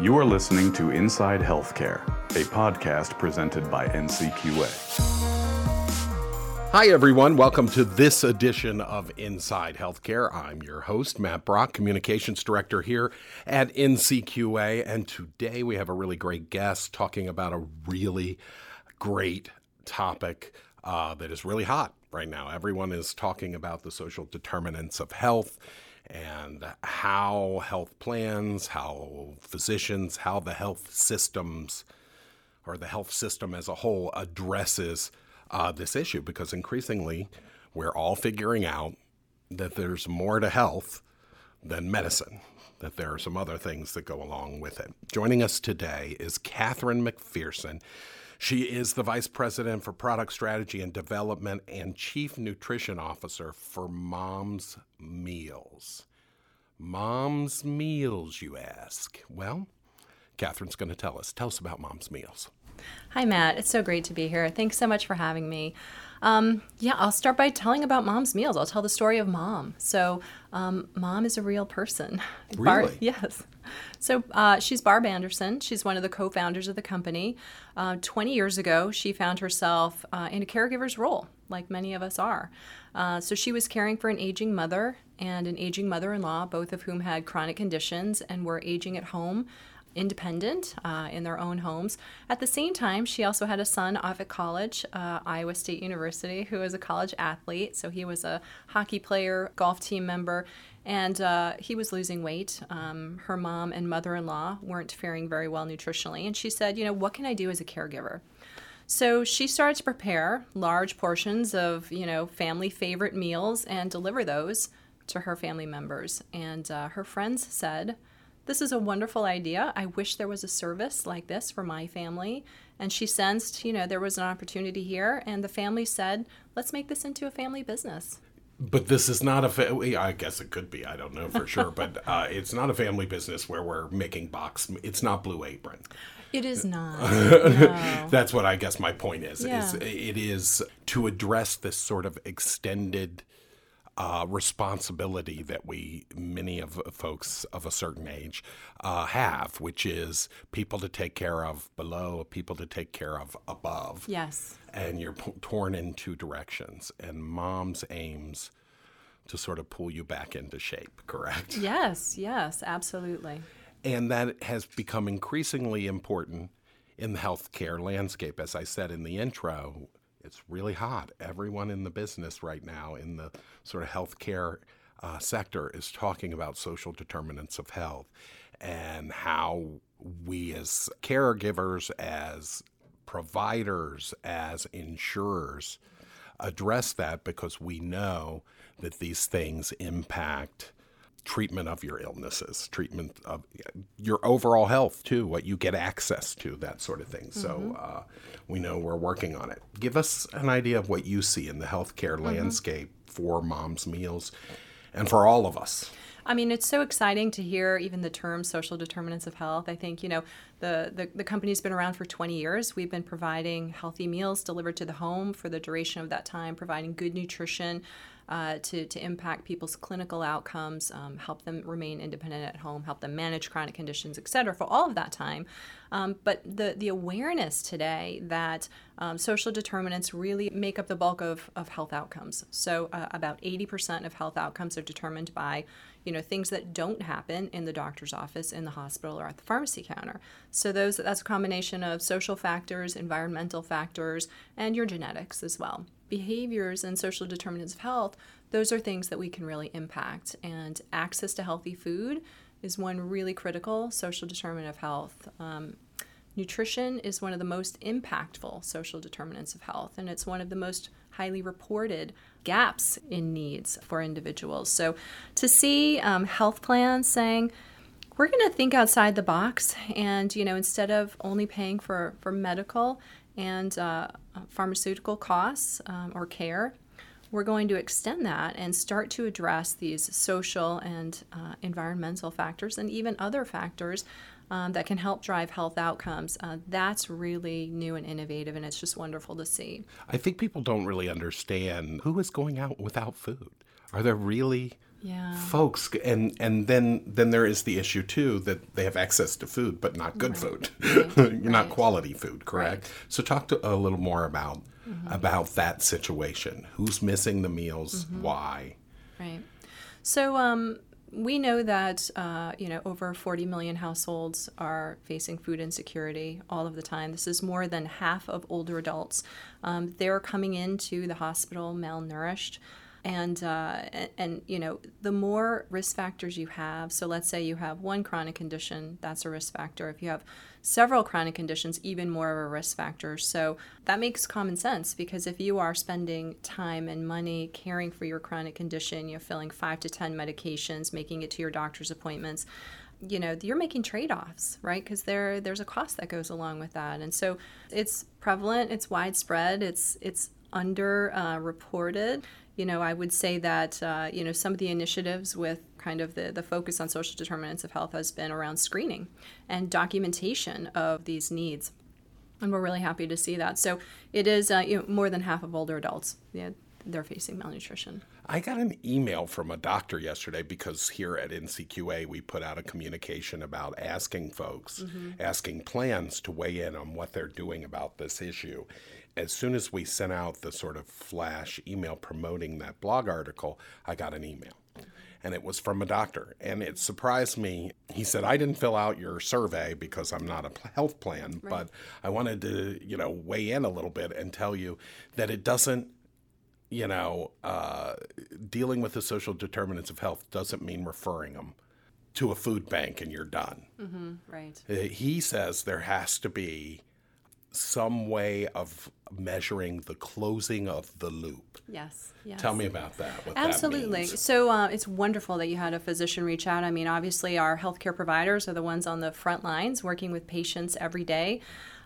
You are listening to Inside Healthcare, a podcast presented by NCQA. Hi, everyone. Welcome to this edition of Inside Healthcare. I'm your host, Matt Brock, Communications Director here at NCQA. And today we have a really great guest talking about a really great topic uh, that is really hot right now. Everyone is talking about the social determinants of health and how health plans, how physicians, how the health systems or the health system as a whole addresses uh, this issue because increasingly we're all figuring out that there's more to health than medicine, that there are some other things that go along with it. Joining us today is Catherine McPherson. She is the Vice President for Product Strategy and Development and Chief Nutrition Officer for Mom's Meals. Mom's Meals, you ask? Well, Catherine's going to tell us. Tell us about Mom's Meals. Hi, Matt. It's so great to be here. Thanks so much for having me. Um, yeah, I'll start by telling about Mom's Meals. I'll tell the story of Mom. So, um, Mom is a real person. Really? Barb, yes. So, uh, she's Barb Anderson. She's one of the co founders of the company. Uh, 20 years ago, she found herself uh, in a caregiver's role, like many of us are. Uh, so, she was caring for an aging mother and an aging mother in law, both of whom had chronic conditions and were aging at home independent uh, in their own homes. At the same time, she also had a son off at college, uh, Iowa State University, who was a college athlete. So he was a hockey player, golf team member, and uh, he was losing weight. Um, her mom and mother in law weren't faring very well nutritionally. And she said, You know, what can I do as a caregiver? So she started to prepare large portions of, you know, family favorite meals and deliver those to her family members. And uh, her friends said, this is a wonderful idea. I wish there was a service like this for my family. And she sensed, you know, there was an opportunity here, and the family said, let's make this into a family business. But this is not a. Fa- I guess it could be. I don't know for sure, but uh, it's not a family business where we're making box. It's not Blue Apron. It is not. no. That's what I guess my point is. Yeah. Is it is to address this sort of extended uh, responsibility that we, many of folks of a certain age, uh, have, which is people to take care of below, people to take care of above. Yes. And you're p- torn in two directions. And mom's aims to sort of pull you back into shape, correct? Yes, yes, absolutely. And that has become increasingly important in the healthcare landscape. As I said in the intro, it's really hot. Everyone in the business right now, in the sort of healthcare uh, sector, is talking about social determinants of health and how we, as caregivers, as providers, as insurers, address that because we know that these things impact treatment of your illnesses, treatment of your overall health too, what you get access to, that sort of thing. Mm-hmm. So uh, we know we're working on it. Give us an idea of what you see in the healthcare mm-hmm. landscape for mom's meals and for all of us. I mean, it's so exciting to hear even the term social determinants of health. I think, you know, the, the, the, company's been around for 20 years. We've been providing healthy meals delivered to the home for the duration of that time, providing good nutrition uh, to, to impact people's clinical outcomes, um, help them remain independent at home, help them manage chronic conditions, et cetera, for all of that time. Um, but the, the awareness today that um, social determinants really make up the bulk of, of health outcomes. So, uh, about 80% of health outcomes are determined by you know things that don't happen in the doctor's office in the hospital or at the pharmacy counter so those that's a combination of social factors environmental factors and your genetics as well behaviors and social determinants of health, those are things that we can really impact. And access to healthy food is one really critical social determinant of health. Um, nutrition is one of the most impactful social determinants of health, and it's one of the most highly reported gaps in needs for individuals. So to see um, health plans saying, we're going to think outside the box and you know instead of only paying for for medical and uh, pharmaceutical costs um, or care, we're going to extend that and start to address these social and uh, environmental factors and even other factors um, that can help drive health outcomes. Uh, that's really new and innovative, and it's just wonderful to see. I think people don't really understand who is going out without food. Are there really Yeah. folks and and then then there is the issue too that they have access to food but not good food not right. quality food correct so talk to a little more about Mm-hmm. about that situation who's missing the meals Mm-hmm. why Right. So um, we know that uh, you know over 40 million households are facing food insecurity all of the time. This is more than half of older adults. Um, they're coming into the hospital malnourished. And, uh, and and you know the more risk factors you have so let's say you have one chronic condition that's a risk factor if you have several chronic conditions even more of a risk factor. So that makes common sense because if you are spending time and money caring for your chronic condition you're filling five to ten medications making it to your doctor's appointments you know you're making trade-offs right? Because there there's a cost that goes along with that. And so it's prevalent it's widespread it's it's under uh, reported you know i would say that uh, you know some of the initiatives with kind of the, the focus on social determinants of health has been around screening and documentation of these needs. And we're really happy to see that. So it is uh, you know, more than half of older adults yeah, they're facing malnutrition. I got an email from a doctor yesterday because here at NCQA we put out a communication about asking folks, asking plans to weigh in on what they're doing about this issue. As soon as we sent out the sort of flash email promoting that blog article, I got an email. And it was from a doctor. And it surprised me. He said, I didn't fill out your survey because I'm not a health plan, but I wanted to, you know, weigh in a little bit and tell you that it doesn't you know, uh, dealing with the social determinants of health doesn't mean referring them to a food bank and you're done. right Uh, He says there has to be some way of measuring the closing of the loop. yes yes Tell me about that. Absolutely. That. So uh, it's wonderful that you had a physician reach out. I mean, obviously, our healthcare providers are the ones on the front lines working with patients every day.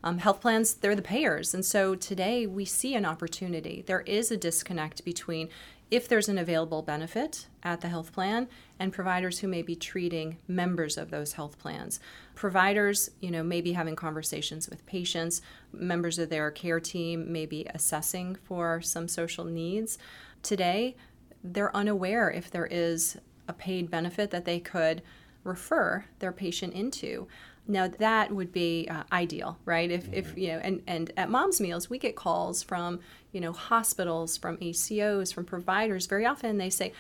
Um, health plans, they're the payers. And so today we see an opportunity. There is a disconnect between if there's an available benefit at the health plan and providers who may be treating members of those health plans. Providers, you know, may be having conversations with patients, members of their care team may be assessing for some social needs. Today, they're unaware if there is a paid benefit that they could refer their patient into. Now that would be uh, ideal, right? If, if you know, and, and at Mom's Meals, we get calls from you know hospitals, from ACOs, from providers. Very often they say,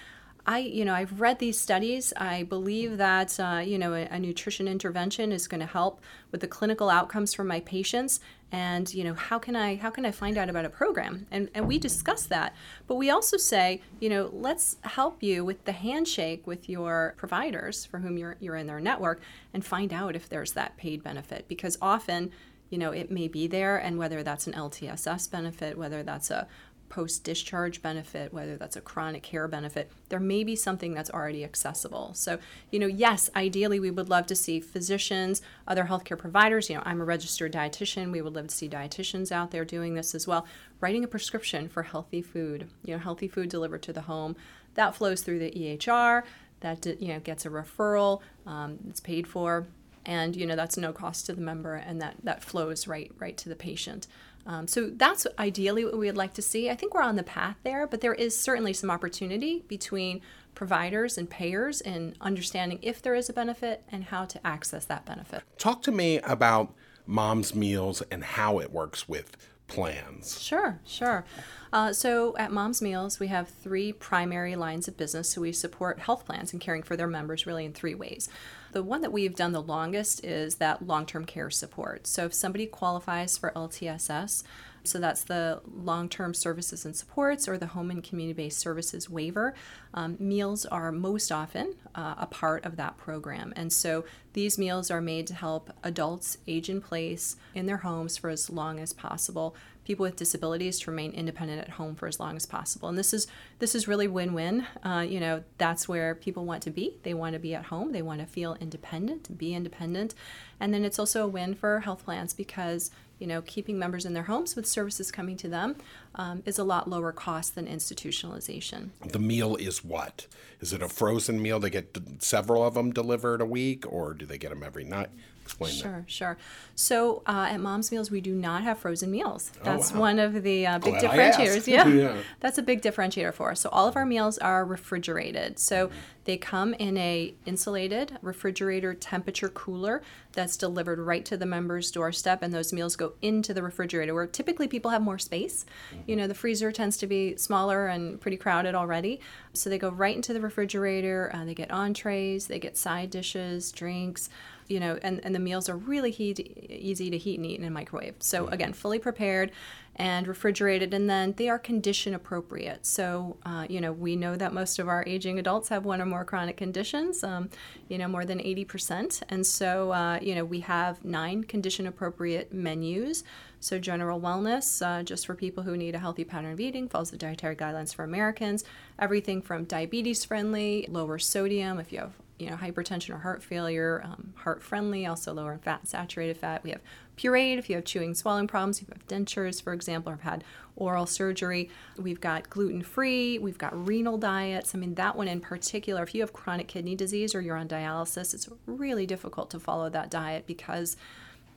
I, you know, I've read these studies. I believe that, uh, you know, a, a nutrition intervention is going to help with the clinical outcomes for my patients. And, you know, how can I, how can I find out about a program? And, and we discuss that. But we also say, you know, let's help you with the handshake with your providers for whom you're, you're in their network and find out if there's that paid benefit. Because often, you know, it may be there. And whether that's an LTSS benefit, whether that's a, post discharge benefit, whether that's a chronic care benefit, there may be something that's already accessible. So, you know, yes, ideally we would love to see physicians, other healthcare providers. You know, I'm a registered dietitian. We would love to see dietitians out there doing this as well, writing a prescription for healthy food, you know, healthy food delivered to the home. That flows through the EHR, that, you know, gets a referral, um, it's paid for and you know that's no cost to the member and that that flows right right to the patient um, so that's ideally what we would like to see i think we're on the path there but there is certainly some opportunity between providers and payers in understanding if there is a benefit and how to access that benefit Talk to me about mom's meals and how it works with plans. Sure, sure. Uh, so at Mom's Meals, we have three primary lines of business. So we support health plans and caring for their members really in three ways. The one that we've done the longest is that long term care support. So if somebody qualifies for LTSS, so that's the long term services and supports or the home and community based services waiver. Um, meals are most often uh, a part of that program. And so these meals are made to help adults age in place in their homes for as long as possible. People with disabilities to remain independent at home for as long as possible, and this is this is really win-win. Uh, you know, that's where people want to be. They want to be at home. They want to feel independent, be independent, and then it's also a win for health plans because you know, keeping members in their homes with services coming to them um, is a lot lower cost than institutionalization. The meal is what? Is it a frozen meal? They get several of them delivered a week, or do they get them every night? Explain that. Sure, sure. So uh, at Mom's Meals, we do not have frozen meals. That's Oh, wow. one of the uh, big Glad differentiators. Yeah. Yeah. that's a big differentiator for us. So all of our meals are refrigerated. So they come in a insulated refrigerator temperature cooler that's delivered right to the member's doorstep, and those meals go into the refrigerator where typically people have more space. You know, the freezer tends to be smaller and pretty crowded already, so they go right into the refrigerator. Uh, they get entrees, they get side dishes, drinks you know, and, and the meals are really heat, easy to heat and eat in a microwave. So again, fully prepared and refrigerated, and then they are condition appropriate. So uh, you know, we know that most of our aging adults have one or more chronic conditions, um, you know, more than 80%. And so uh, you know, we have nine condition appropriate menus. So general wellness, uh, just for people who need a healthy pattern of eating, follows the dietary guidelines for Americans. Everything from diabetes friendly, lower sodium if you have you know, hypertension or heart failure, um, heart friendly, also lower in fat, saturated fat. We have pureed if you have chewing, swallowing problems. If you have dentures, for example, or have had oral surgery. We've got gluten free. We've got renal diets. I mean, that one in particular, if you have chronic kidney disease or you're on dialysis, it's really difficult to follow that diet because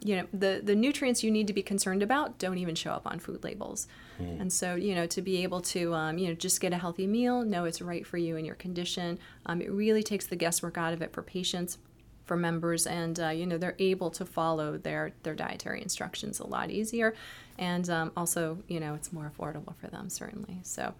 you know the the nutrients you need to be concerned about don't even show up on food labels. And so you know to be able to um, you know just get a healthy meal know it's right for you and your condition um, it really takes the guesswork out of it for patients for members and uh, you know they're able to follow their their dietary instructions a lot easier. And um, also you know it's more affordable for them certainly. So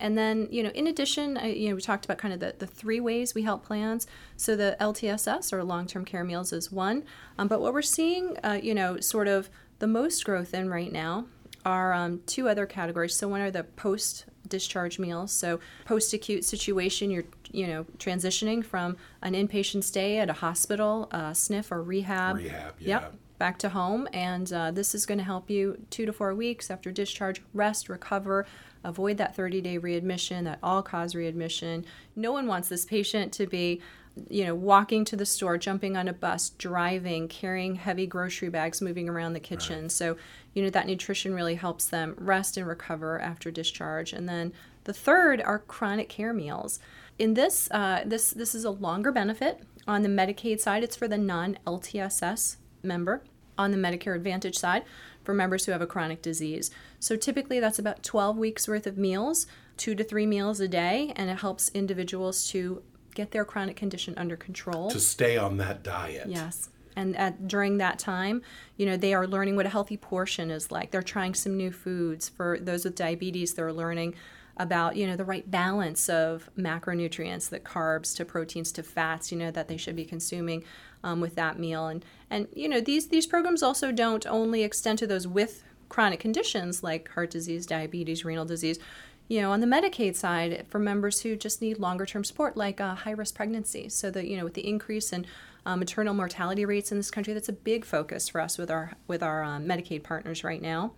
and then, you know, in addition, I, you know, we talked about kind of the, the three ways we help plans. So the LTSS or long-term care meals is one. Um, but what we're seeing, uh, you know, sort of the most growth in right now are um, two other categories. So one are the post discharge meals. So post acute situation, you're you know transitioning from an inpatient stay at a hospital, uh, SNF or rehab. Rehab, yeah. Yep. Back to home, and uh, this is going to help you two to four weeks after discharge, rest, recover, avoid that 30 day readmission, that all cause readmission. No one wants this patient to be you know, walking to the store, jumping on a bus, driving, carrying heavy grocery bags, moving around the kitchen. So, you know, that nutrition really helps them rest and recover after discharge. And then the third are chronic care meals. In this, uh, this this is a longer benefit on the Medicaid side. It's for the non-LTSS member. On the Medicare Advantage side, for members who have a chronic disease. So typically that's about 12 weeks worth of meals, two to three meals a day, and it helps individuals to get their chronic condition under control. To stay on that diet. Yes. And at, during that time, you know, they are learning what a healthy portion is like. They're trying some new foods. For those with diabetes, they're learning about, you know, the right balance of macronutrients, the carbs to proteins to fats, you know, that they should be consuming um, with that meal. And, and, you know, these, these programs also don't only extend to those with chronic conditions like heart disease, diabetes, renal disease you know, on the Medicaid side, for members who just need longer term support, like uh, high risk pregnancy. So that you know, with the increase in uh, maternal mortality rates in this country, that's a big focus for us with our with our um, Medicaid partners right now.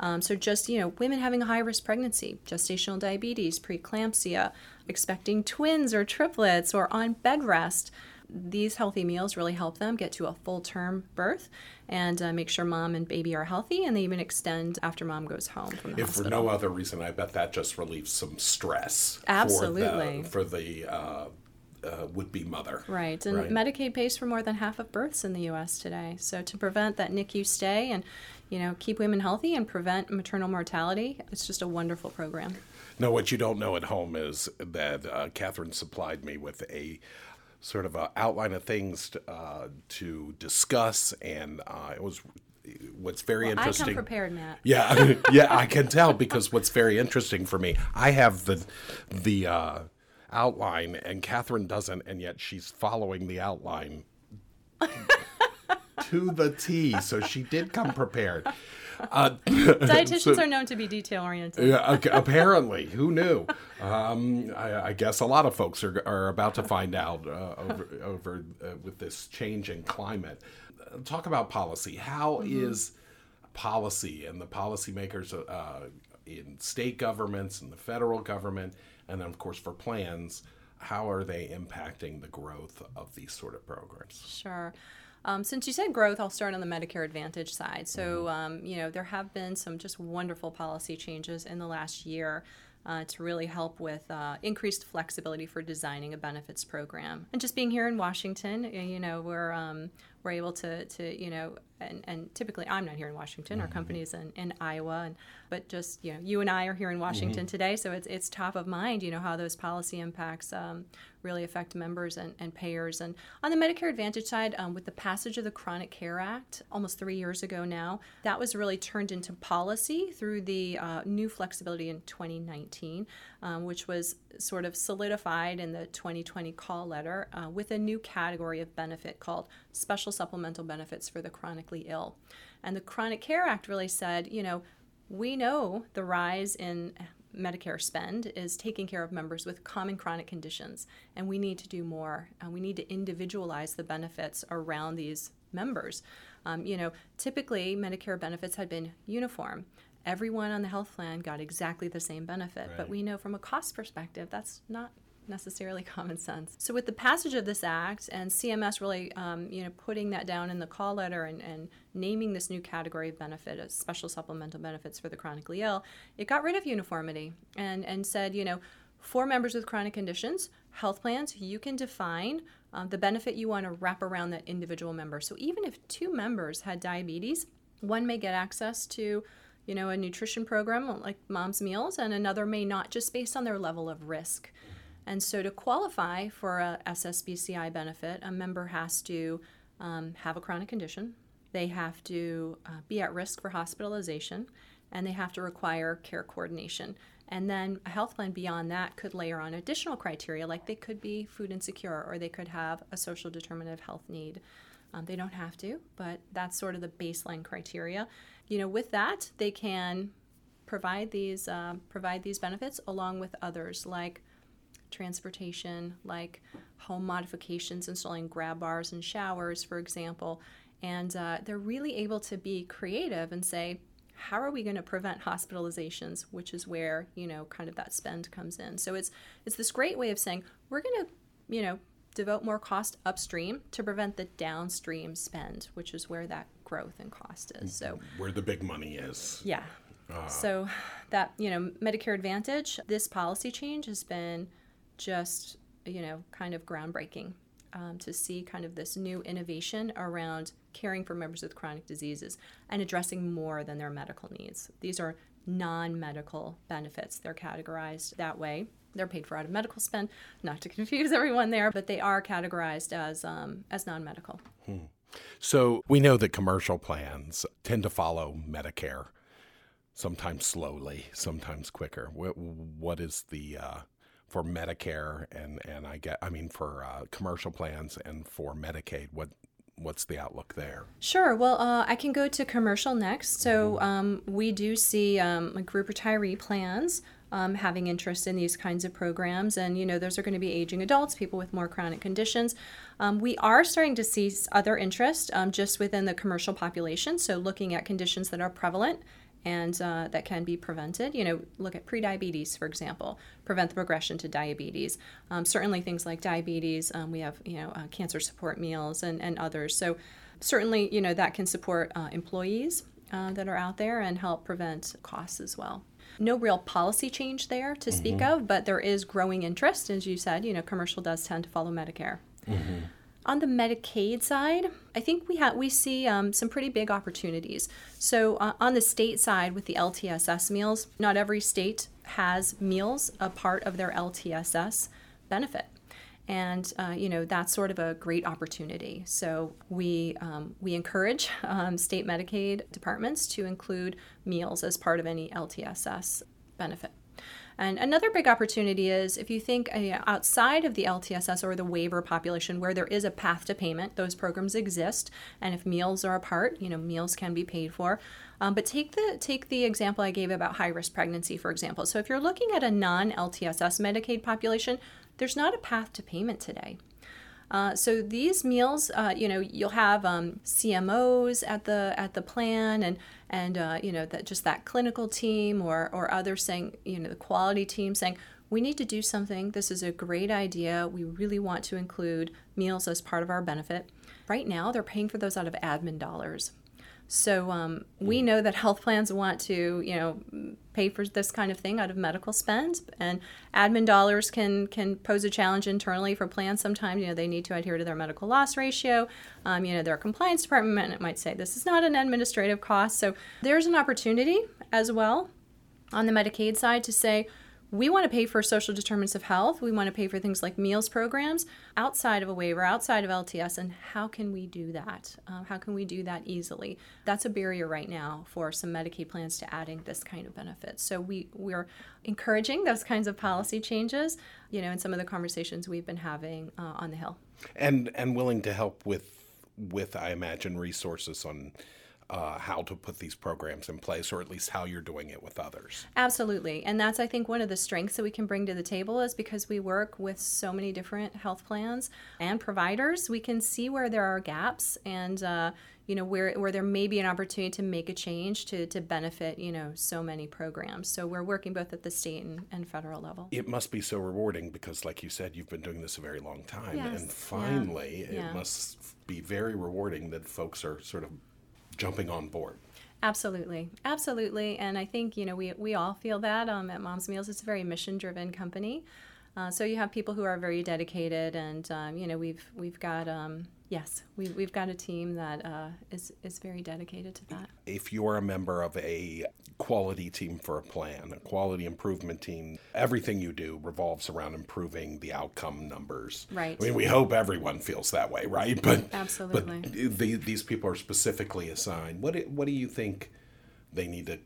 Um, so just you know, women having a high risk pregnancy, gestational diabetes, preeclampsia, expecting twins or triplets, or on bed rest. These healthy meals really help them get to a full term birth and uh, make sure mom and baby are healthy, and they even extend after mom goes home from the If for no other reason, I bet that just relieves some stress. Absolutely. For the, for the uh, uh, would be mother. Right, and Right. Medicaid pays for more than half of births in the U.S. today. So to prevent that NICU stay and you know keep women healthy and prevent maternal mortality, it's just a wonderful program. No, what you don't know at home is that uh, Catherine supplied me with a sort of a outline of things uh, to discuss, and uh, it was what's very I interesting. come prepared, Matt. Yeah, yeah, I can tell because what's very interesting for me, I have the the uh, outline, and Catherine doesn't, and yet she's following the outline to the T. So she did come prepared. Uh, Dietitians so- are known to be detail oriented. yeah, okay, apparently, who knew? Um, I, I guess a lot of folks are, are about to find out uh, over, over uh, with this changing climate. Uh, Talk about policy. How is policy and the policymakers uh, in state governments and the federal government, and then of course for plans, how are they impacting the growth of these sort of programs? Sure. Um, since you said growth, I'll start on the Medicare Advantage side. So, um, you know, there have been some just wonderful policy changes in the last year uh, to really help with uh, increased flexibility for designing a benefits program. And just being here in Washington, you know, we're um, we're able to, to you know, and, and typically I'm not here in Washington. Our Mm-hmm. company's in, in Iowa, and but just you know, you and I are here in Washington Mm-hmm. today, so it's it's top of mind. You know how those policy impacts um, really affect members and, and payers. And on the Medicare Advantage side, um, with the passage of the Chronic Care Act almost three years ago now, that was really turned into policy through the uh, new flexibility in 2019, um, which was sort of solidified in the 2020 call letter uh, with a new category of benefit called special supplemental benefits for the chronically ill. And the Chronic Care Act really said, you know, we know the rise in Medicare spend is taking care of members with common chronic conditions, and we need to do more. Uh, we need to individualize the benefits around these members. Um, you know, typically Medicare benefits had been uniform. Everyone on the health plan got exactly the same benefit, but we know from a cost perspective that's not necessarily common sense. So with the passage of this act and CMS really, um, you know, putting that down in the call letter and, and naming this new category of benefit as special supplemental benefits for the chronically ill, it got rid of uniformity and and said, you know, for members with chronic conditions, health plans, you can define um, the benefit you want to wrap around that individual member. So even if two members had diabetes, one may get access to you know, a nutrition program like Mom's Meals, and another may not, just based on their level of risk. And so, to qualify for a SSBCI benefit, a member has to um, have a chronic condition, they have to uh, be at risk for hospitalization, and they have to require care coordination. And then a health plan beyond that could layer on additional criteria, like they could be food insecure or they could have a social determinative health need. Um, they don't have to, but that's sort of the baseline criteria. You know, with that, they can provide these uh, provide these benefits along with others like transportation, like home modifications, installing grab bars and showers, for example. And uh, they're really able to be creative and say, how are we going to prevent hospitalizations, which is where you know kind of that spend comes in. So it's it's this great way of saying we're going to you know devote more cost upstream to prevent the downstream spend, which is where that growth and cost is. So Where the big money is. yeah. So that, you know, Medicare Advantage, this policy change has been just, you know, kind of groundbreaking um, to see kind of this new innovation around caring for members with chronic diseases and addressing more than their medical needs. These are non medical benefits, they're categorized that way. They're paid for out of medical spend, not to confuse everyone there, but they are categorized as, um, as non medical. So we know that commercial plans tend to follow Medicare, sometimes slowly, sometimes quicker. What, what is the uh, for Medicare and and I get I mean for uh, commercial plans and for Medicaid? What what's the outlook there? Sure. Well, uh, I can go to commercial next. So um, we do see um, group retiree plans um, having interest in these kinds of programs, and you know those are going to be aging adults, people with more chronic conditions. Um, we are starting to see other interest um, just within the commercial population. So looking at conditions that are prevalent and uh, that can be prevented. You know, look at prediabetes, for example, prevent the progression to diabetes. Um, certainly, things like diabetes, um, we have you know uh, cancer support meals and, and others. So certainly, you know that can support uh, employees uh, that are out there and help prevent costs as well. No real policy change there to speak of, but there is growing interest, as you said. You know, commercial does tend to follow Medicare. On the Medicaid side, I think we have we see um, some pretty big opportunities. So uh, on the state side, with the LTSS meals, not every state has meals a part of their LTSS benefit, and uh, you know that's sort of a great opportunity. So we um, we encourage um, state Medicaid departments to include meals as part of any LTSS benefit. And another big opportunity is if you think uh, outside of the LTSS or the waiver population where there is a path to payment, those programs exist. And if meals are a part, you know, meals can be paid for. Um, but take the take the example I gave about high risk pregnancy, for example. So if you're looking at a non LTSS Medicaid population, there's not a path to payment today. Uh, so these meals, uh, you know, you'll have um, CMOs at the at the plan, and and uh, you know that just that clinical team or or others saying, you know, the quality team saying, we need to do something. This is a great idea. We really want to include meals as part of our benefit. Right now, they're paying for those out of admin dollars. So um, we know that health plans want to, you know, pay for this kind of thing out of medical spend, and admin dollars can can pose a challenge internally for plans. Sometimes, you know, they need to adhere to their medical loss ratio. Um, you know, their compliance department might say this is not an administrative cost. So there's an opportunity as well on the Medicaid side to say we want to pay for social determinants of health. We want to pay for things like meals programs outside of a waiver, outside of LTS. And how can we do that? Uh, how can we do that easily? That's a barrier right now for some Medicaid plans to adding this kind of benefit. So we we're encouraging those kinds of policy changes. You know, in some of the conversations we've been having uh, on the Hill, and and willing to help with with I imagine resources on uh, how to put these programs in place, or at least how you're doing it with others. Absolutely. And that's, I think, one of the strengths that we can bring to the table is because we work with so many different health plans and providers, we can see where there are gaps and, uh, you know, where, where there may be an opportunity to make a change to, to benefit, you know, so many programs. So we're working both at the state and, and federal level. It must be so rewarding because, like you said, you've been doing this a very long time. Yes. And finally, Yeah. it Yeah. must be very rewarding that folks are sort of jumping on board. Absolutely, absolutely, and I think you know we we all feel that um, at Mom's Meals. It's a very mission driven company, uh, so you have people who are very dedicated, and um, you know we've we've got um, yes we we've got a team that uh, is is very dedicated to that. If you're a member of a quality team for a plan, a quality improvement team, everything you do revolves around improving the outcome numbers. Right. I mean, we hope everyone feels that way, right? But Absolutely. But the, these people are specifically assigned. What do, what do you think they need to,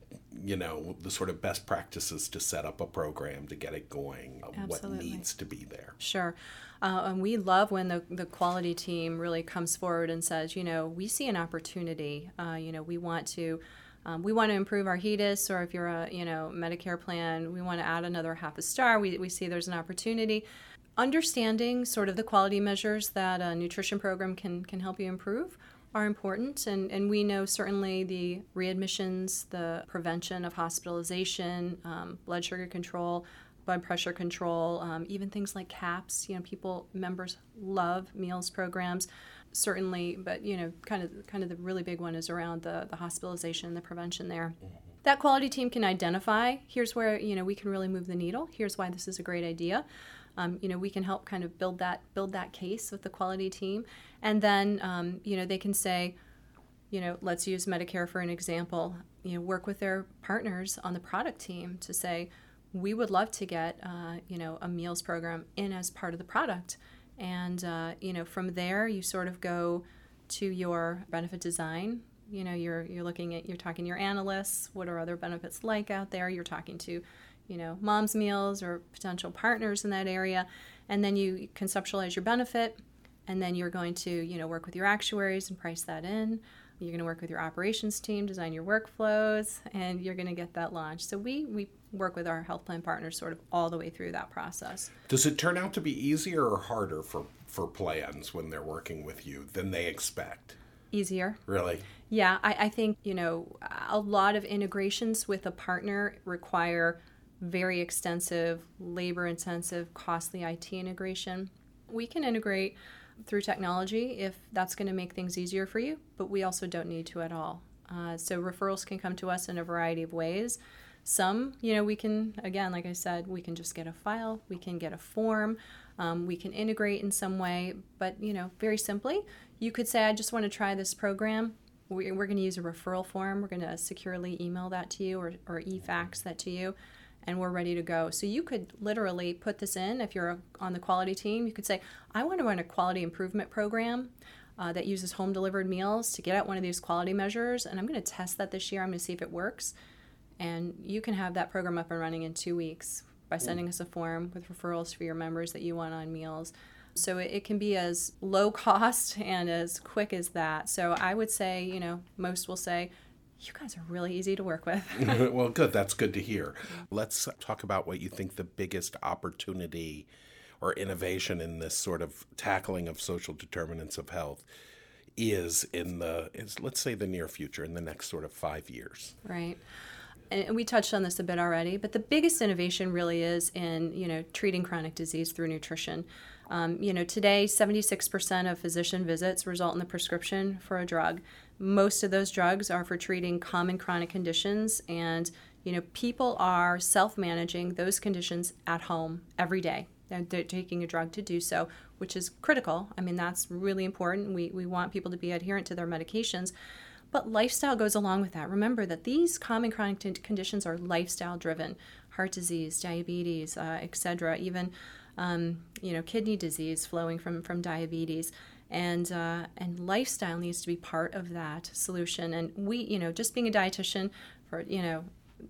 you know, the sort of best practices to set up a program to get it going? uh, What needs to be there? Sure. Uh, and we love when the, the quality team really comes forward and says, you know, we see an opportunity. Uh, you know, we want to. Um, we want to improve our HEDIS, or if you're a you know Medicare plan, we want to add another half a star. We, we see there's an opportunity. Understanding sort of the quality measures that a nutrition program can can help you improve are important, and, and we know certainly the readmissions, the prevention of hospitalization, um, blood sugar control, blood pressure control, um, even things like CAHPS. You know, people members love meals programs, certainly, but you know, kind of kind of the really big one is around the the hospitalization, and the prevention there. That quality team can identify. Here's where you know we can really move the needle. Here's why this is a great idea. Um, you know, we can help kind of build that build that case with the quality team, and then um, you know they can say, you know, let's use Medicare for an example. You know, work with their partners on the product team to say, we would love to get, uh, you know, a meals program in as part of the product. And, uh, you know, from there, you sort of go to your benefit design. You know, you're, you're looking at, you're talking to your analysts. What are other benefits like out there? You're talking to, you know, mom's meals or potential partners in that area. And then you conceptualize your benefit. And then you're going to, you know, work with your actuaries and price that in. You're going to work with your operations team, design your workflows, and you're going to get that launched. So we, we work with our health plan partners sort of all the way through that process. Does it turn out to be easier or harder for, for plans when they're working with you than they expect? Easier. Really? Yeah, I, I think, you know, a lot of integrations with a partner require very extensive, labor intensive, costly IT integration. We can integrate through technology if that's going to make things easier for you, but we also don't need to at all. Uh, so referrals can come to us in a variety of ways. Some, you know, we can, again, like I said, we can just get a file, we can get a form, um, we can integrate in some way, but, you know, very simply, you could say, I just want to try this program. We- We're going to use a referral form. We're going to securely email that to you or, or e fax that to you, and we're ready to go. So you could literally put this in if you're on the quality team. You could say, I want to run a quality improvement program. Uh, that uses home delivered meals to get at one of these quality measures, and I'm going to test that this year. I'm going to see if it works and you can have that program up and running in two weeks by sending us a form with referrals for your members that you want on meals. So it, it can be as low cost and as quick as that. So I would say, you know, most will say, you guys are really easy to work with. well, good. That's good to hear. Let's talk about what you think the biggest opportunity or innovation in this sort of tackling of social determinants of health is in the is let's say the near future in the next sort of 5 years. right and we touched on this a bit already but the biggest innovation really is in you know treating chronic disease through nutrition Um, you know, today, 76% of physician visits result in the prescription for a drug. Most of those drugs are for treating common chronic conditions, and you know, people are self-managing those conditions at home every day. They're, they're taking a drug to do so, which is critical. I mean, that's really important. We, we want people to be adherent to their medications. But lifestyle goes along with that. Remember that these common chronic t- conditions are lifestyle driven heart disease, diabetes, uh, etc., even um, you know, kidney disease flowing from, from diabetes. And, uh, and lifestyle needs to be part of that solution. And we, you know, just being a dietitian for, you know,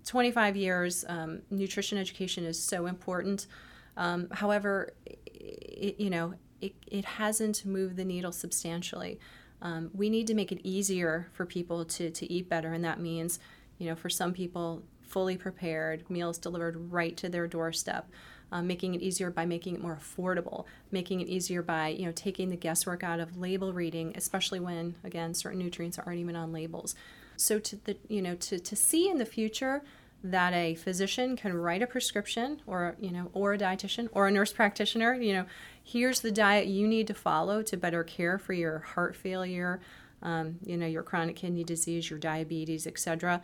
25 years, um, nutrition education is so important. Um, however, it, you know, it, it hasn't moved the needle substantially. Um, we need to make it easier for people to, to eat better, and that means, you know, for some people, fully prepared meals delivered right to their doorstep. Um, making it easier by making it more affordable, making it easier by you know taking the guesswork out of label reading, especially when again certain nutrients aren't even on labels. So to the you know to, to see in the future that a physician can write a prescription or you know or a dietitian or a nurse practitioner you know here's the diet you need to follow to better care for your heart failure um, you know your chronic kidney disease your diabetes etc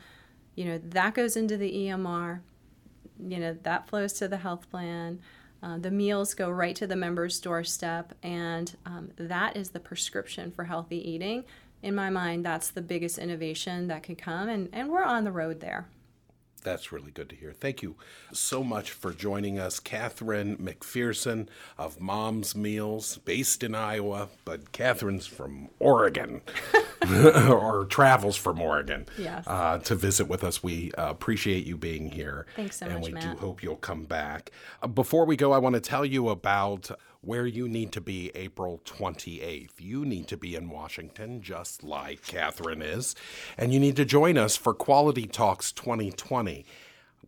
you know that goes into the emr you know that flows to the health plan. Uh, the meals go right to the member's doorstep and um, that is the prescription for healthy eating. In my mind that's the biggest innovation that could come and, and we're on the road there that's really good to hear. Thank you so much for joining us, Catherine McPherson of Mom's Meals, based in Iowa, but Catherine's from Oregon. or travels from Oregon yes. uh, to visit with us. We uh, appreciate you being here. Thanks so and much, we Matt. do hope you'll come back. Uh, before we go, I want to tell you about where you need to be April 28th. You need to be in Washington, just like Catherine is, and you need to join us for Quality Talks 2020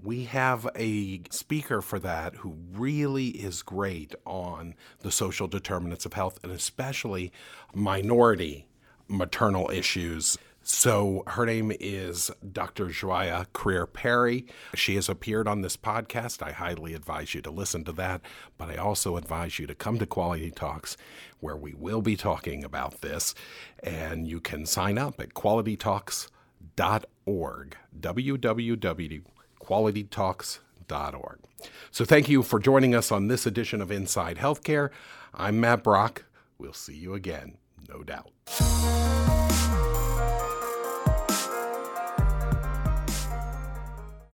we have a speaker for that who really is great on the social determinants of health and especially minority maternal issues. So her name is Dr. Joia Crear Perry. She has appeared on this podcast. I highly advise you to listen to that, but I also advise you to come to Quality Talks where we will be talking about this. And you can sign up at qualitytalks.org, www.qualitytalks.org. So thank you for joining us on this edition of Inside Healthcare. I'm Matt Brock. We'll see you again, no doubt.